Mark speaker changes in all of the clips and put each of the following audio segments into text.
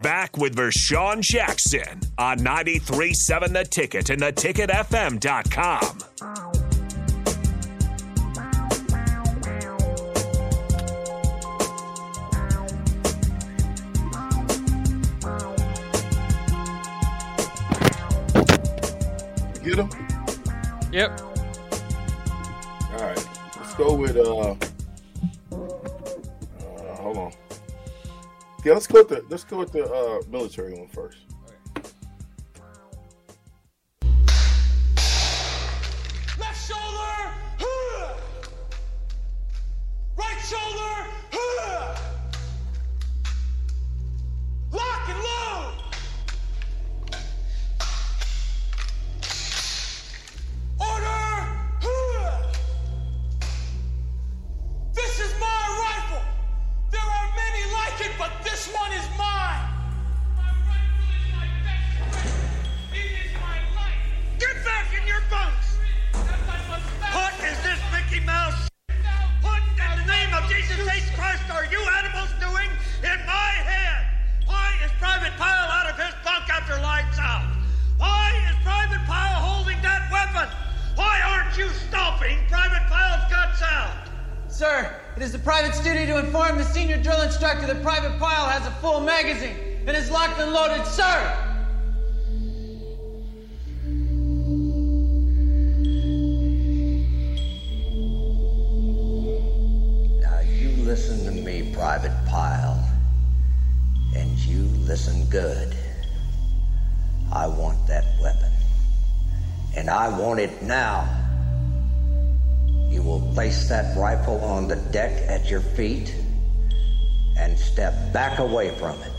Speaker 1: Back with Vershawn Jackson on 93.7 The Ticket and theticketfm.com.
Speaker 2: Get him?
Speaker 3: Yep.
Speaker 2: All right. Let's go with uh, Yeah, let's go with the let's go with the uh military one first.
Speaker 4: Sir, it is the private's duty to inform the senior drill instructor that Private Pyle has a full magazine and is locked and loaded, sir!
Speaker 5: Now you listen to me, Private Pyle, and you listen good. I want that weapon, and I want it now. You will place that rifle on the deck at your feet and step back away from it.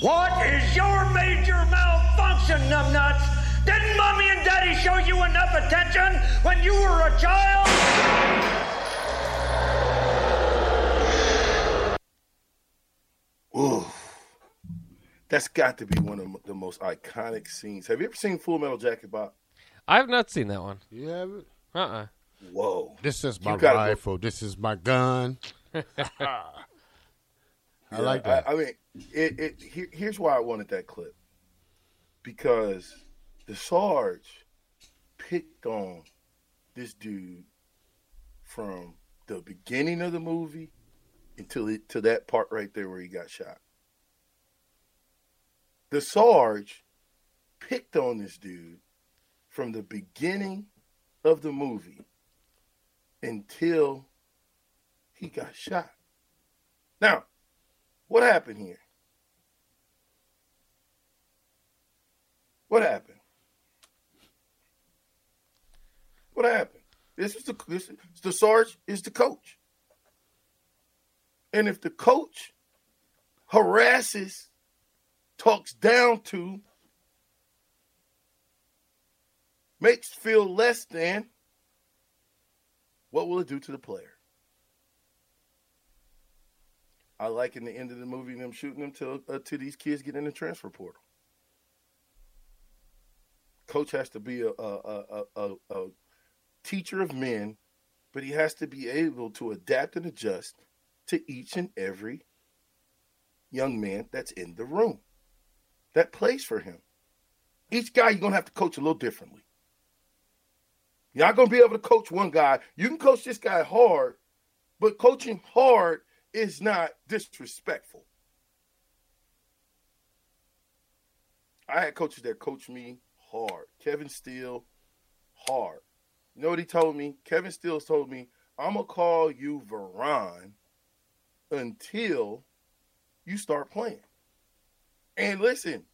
Speaker 6: What is your major malfunction, numbnuts? Didn't mommy and daddy show you enough attention when you were a child?
Speaker 2: That's got to be one of the most iconic scenes. Have you ever seen Full Metal Jacket, Bob?
Speaker 3: I have not seen that one.
Speaker 7: You have it?
Speaker 3: Uh uh
Speaker 2: Whoa.
Speaker 7: This is my
Speaker 2: gotta go-
Speaker 7: rifle. This is my gun. I
Speaker 2: Yeah,
Speaker 7: like that.
Speaker 2: I, I mean, it, it here, here's why I wanted that clip because the Sarge picked on this dude from the beginning of the movie until it, to that part right there where he got shot. The Sarge picked on this dude from the beginning of the movie until he got shot. Now, what happened here? What happened? What happened? This is the this is, the Sarge is the coach. And if the coach harasses, talks down to, makes feel less than, what will it do to the player? I like in the end of the movie them shooting them till uh, to these kids get in the transfer portal. Coach has to be a a, a, a, a teacher of men, but he has to be able to adapt and adjust to each and every young man that's in the room that plays for him. Each guy you're gonna have to coach a little differently. You're not gonna be able to coach one guy. You can coach this guy hard, but coaching hard is not disrespectful. I had coaches that coached me hard. Kevin Steele, hard. You know what he told me? Kevin Steele told me, I'm gonna call you Veron until you start playing. And listen,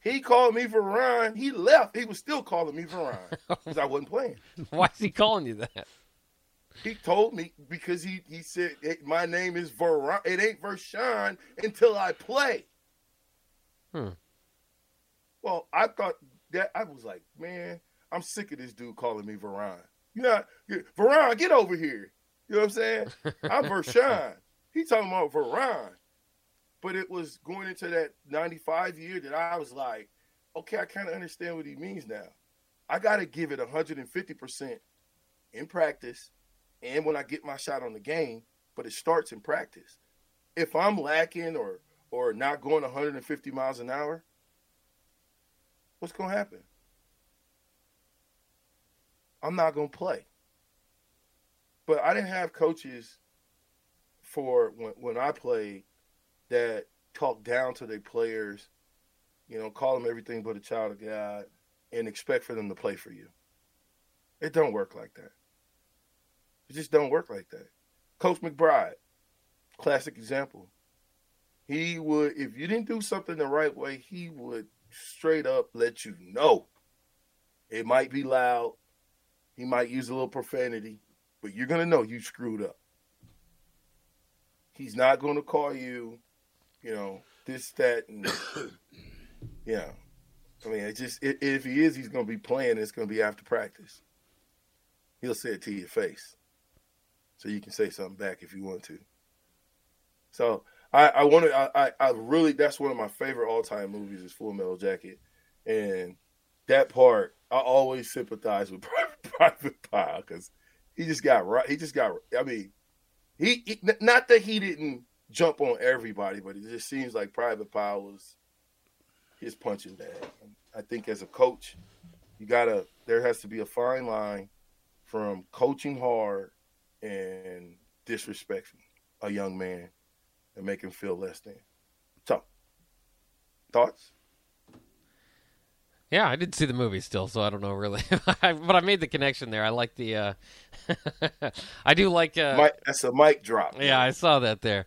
Speaker 2: he called me Veron. He left. He was still calling me Veron because I wasn't playing.
Speaker 3: Why is he calling you that?
Speaker 2: He told me because he he said my name is Veron. It ain't Vershawn until I play.
Speaker 3: Hmm.
Speaker 2: Well, I thought that I was like, man, I'm sick of this dude calling me Veron. You know, Veron, get over here. You know what I'm saying? I'm Vershawn. He talking about Veron. But it was going into that 95 year that I was like, okay, I kind of understand what he means now. I got to give it 150% in practice and when I get my shot on the game, but it starts in practice. If I'm lacking or or not going 150 miles an hour, what's going to happen? I'm not going to play. But I didn't have coaches for when, when I played that talk down to their players, you know, call them everything but a child of God and expect for them to play for you. It don't work like that. It just don't work like that. Coach McBride, classic example. He would, if you didn't do something the right way, he would straight up let you know. It might be loud. He might use a little profanity, but you're gonna know you screwed up. He's not gonna call you, you know, this, that, and yeah. I mean, it just if he is, he's gonna be playing. It's gonna be after practice. He'll say it to your face, so you can say something back if you want to. So I, I want to. I, I really. That's one of my favorite all time movies is Full Metal Jacket, and that part I always sympathize with Private Pyle because he just got right. He just got. I mean, he, he, not that he didn't jump on everybody, but it just seems like Private was his punching bag. I think as a coach, you gotta. There has to be a fine line from coaching hard and disrespecting a young man and make him feel less than. So, thoughts?
Speaker 3: Yeah, I didn't see the movie still, so I don't know really. but I made the connection there. I like the. Uh... I do like. Uh...
Speaker 2: Mike, that's a mic drop.
Speaker 3: Yeah, I saw that there.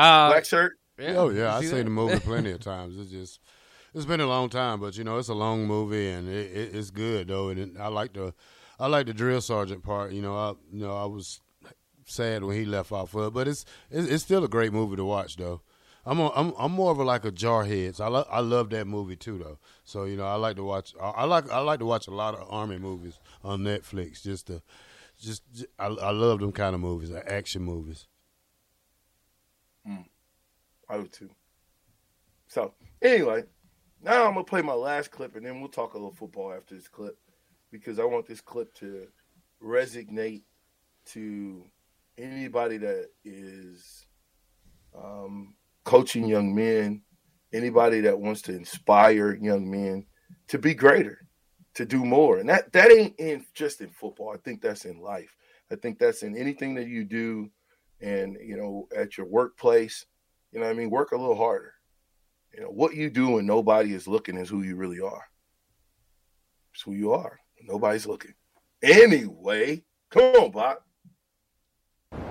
Speaker 3: Uh,
Speaker 2: Black shirt.
Speaker 7: Yeah, oh yeah, I've seen the movie plenty of times. It's just it's been a long time, but you know it's a long movie and it, it, it's good though. And it, I like the I like the drill sergeant part. You know, I you know I was sad when he left off of it, but it's, it's it's still a great movie to watch though. I'm a, I'm I'm more of a like a jarhead. So I lo- I love that movie too though. So you know I like to watch I, I like I like to watch a lot of army movies on Netflix. Just to just, I, I love them kind of movies, action movies.
Speaker 2: Mm. I do too. So anyway, now I'm gonna play my last clip and then we'll talk a little football after this clip because I want this clip to resonate to anybody that is um, coaching young men, anybody that wants to inspire young men to be greater, to do more. And that that ain't in just in football. I think that's in life. I think that's in anything that you do and you know at your workplace. You know I mean? Work a little harder. You know, what you do when nobody is looking is who you really are. It's who you are. Nobody's looking. Anyway, come on, Bob.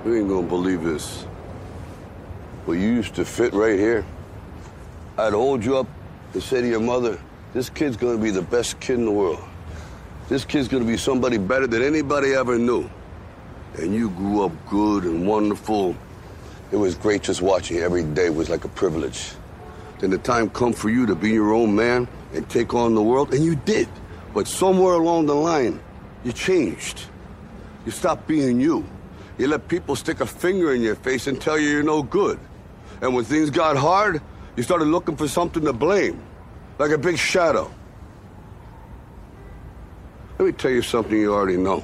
Speaker 8: You ain't gonna believe this. But you used to fit right here. I'd hold you up and say to your mother, this kid's gonna be the best kid in the world. This kid's gonna be somebody better than anybody ever knew. And you grew up good and wonderful. It was great just watching you every day was like a privilege. Then the time come for you to be your own man and take on the world, and you did. But somewhere along the line, you changed. You stopped being you. You let people stick a finger in your face and tell you you're no good. And when things got hard, you started looking for something to blame, like a big shadow. Let me tell you something you already know.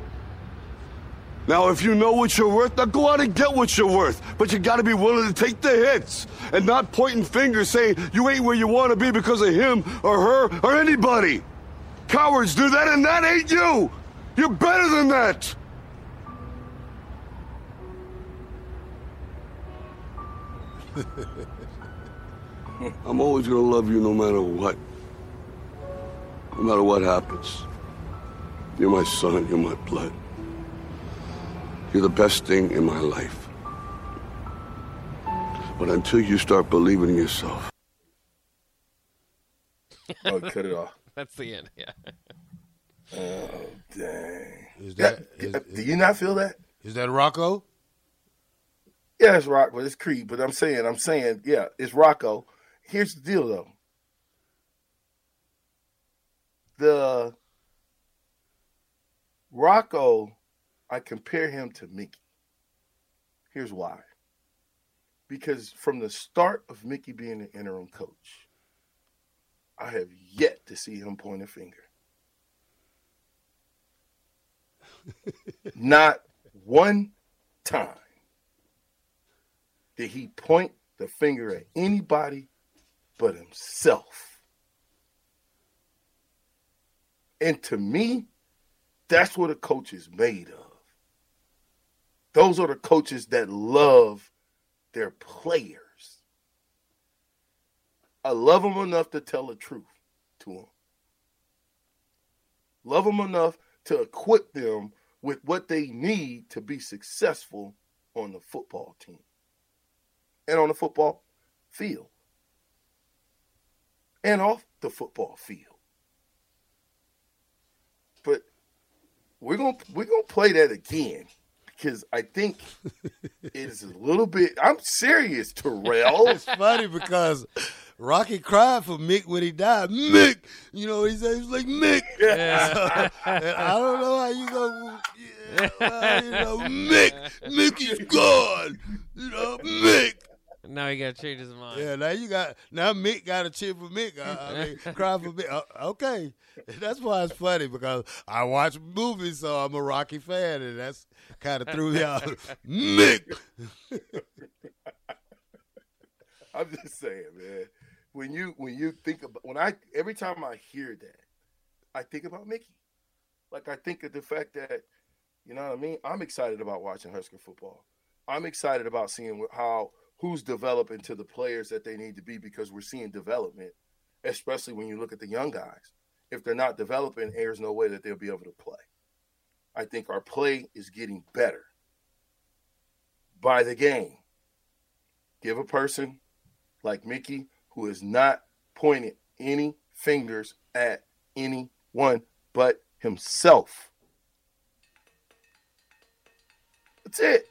Speaker 8: Now, if you know what you're worth, now go out and get what you're worth. But you gotta be willing to take the hits and not pointing fingers saying you ain't where you wanna be because of him or her or anybody. Cowards do that and that ain't you. You're better than that. I'm always gonna love you no matter what. No matter what happens. You're my son, you're my blood. You're the best thing in my life. But until you start believing in yourself,
Speaker 2: Oh, cut it off.
Speaker 3: That's the end. Yeah.
Speaker 2: Oh, dang.
Speaker 7: Is
Speaker 2: That-
Speaker 7: that is,
Speaker 2: do you not feel that?
Speaker 7: is that Rocco?
Speaker 2: Yeah, it's Rock, but it's Creed. But I'm saying, I'm saying, yeah, it's Rocco. Here's the deal, though. The Rocco, I compare him to Mickey. Here's why. Because from the start of Mickey being the interim coach, I have yet to see him point a finger. Not one time did he point the finger at anybody but himself. And to me, that's what a coach is made of. Those are the coaches that love their players. I love them enough to tell the truth to them. Love them enough to equip them with what they need to be successful on the football team and on the football field and off the football field. But we're gonna we're gonna play that again because I think it's a little bit. I'm serious, Terrell.
Speaker 7: It's funny because Rocky cried for Mick when he died. Mick, you know what he said? He was like Mick.
Speaker 3: Yeah.
Speaker 7: and I don't know how you go. Yeah, well, you know, Mick, Mickey's gone. You know, Mick.
Speaker 3: Now he got to change his mind.
Speaker 7: Yeah, now you got now Mick got a cheer for Mick. I, I mean, cry for Mick. Uh, okay, that's why it's funny because I watch movies, so I'm a Rocky fan, and that's kind of threw me out. Mick.
Speaker 2: I'm just saying, man. When you when you think about when I every time I hear that, I think about Mickey. Like I think of the fact that, you know what I mean. I'm excited about watching Husker football. I'm excited about seeing how who's developing to the players that they need to be because we're seeing development, especially when you look at the young guys. If they're not developing, there's no way that they'll be able to play. I think our play is getting better by the game. Give a person like Mickey who is not pointing any fingers at anyone but himself. That's it.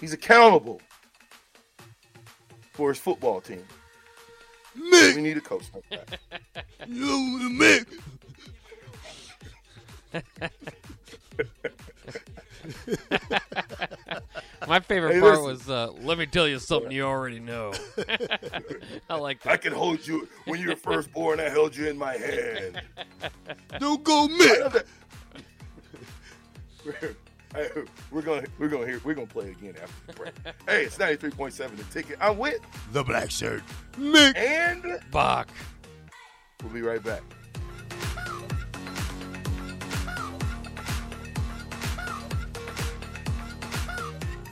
Speaker 2: He's accountable for his football team.
Speaker 7: Mick.
Speaker 2: We need a coach like that.
Speaker 7: You, Mick.
Speaker 3: My favorite
Speaker 2: Hey,
Speaker 3: part was, uh, let me tell you something you already know. I like that.
Speaker 2: I can hold you when you were first born. I held you in my hand.
Speaker 7: Don't go
Speaker 2: I
Speaker 7: Mick.
Speaker 2: Love that. Hey, we're gonna we're gonna hear we're gonna play again after the break. hey, it's ninety three point seven. The ticket. I'm with
Speaker 7: The black shirt. Mick.
Speaker 2: and
Speaker 3: Bach.
Speaker 2: we'll be right back.